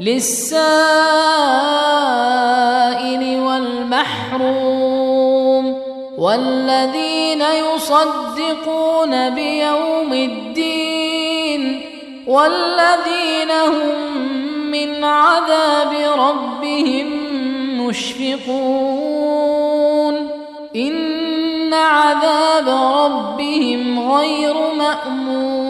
للسائل والمحروم والذين يصدقون بيوم الدين والذين هم من عذاب ربهم مشفقون إن عذاب ربهم غير مأمون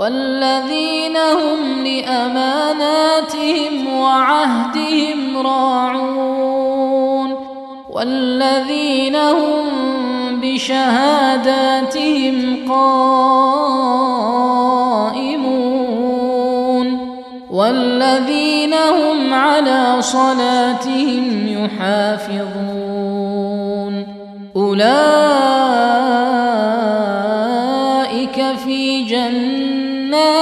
والذين هم لأماناتهم وعهدهم راعون والذين هم بشهاداتهم قائمون والذين هم على صلاتهم يحافظون أولئك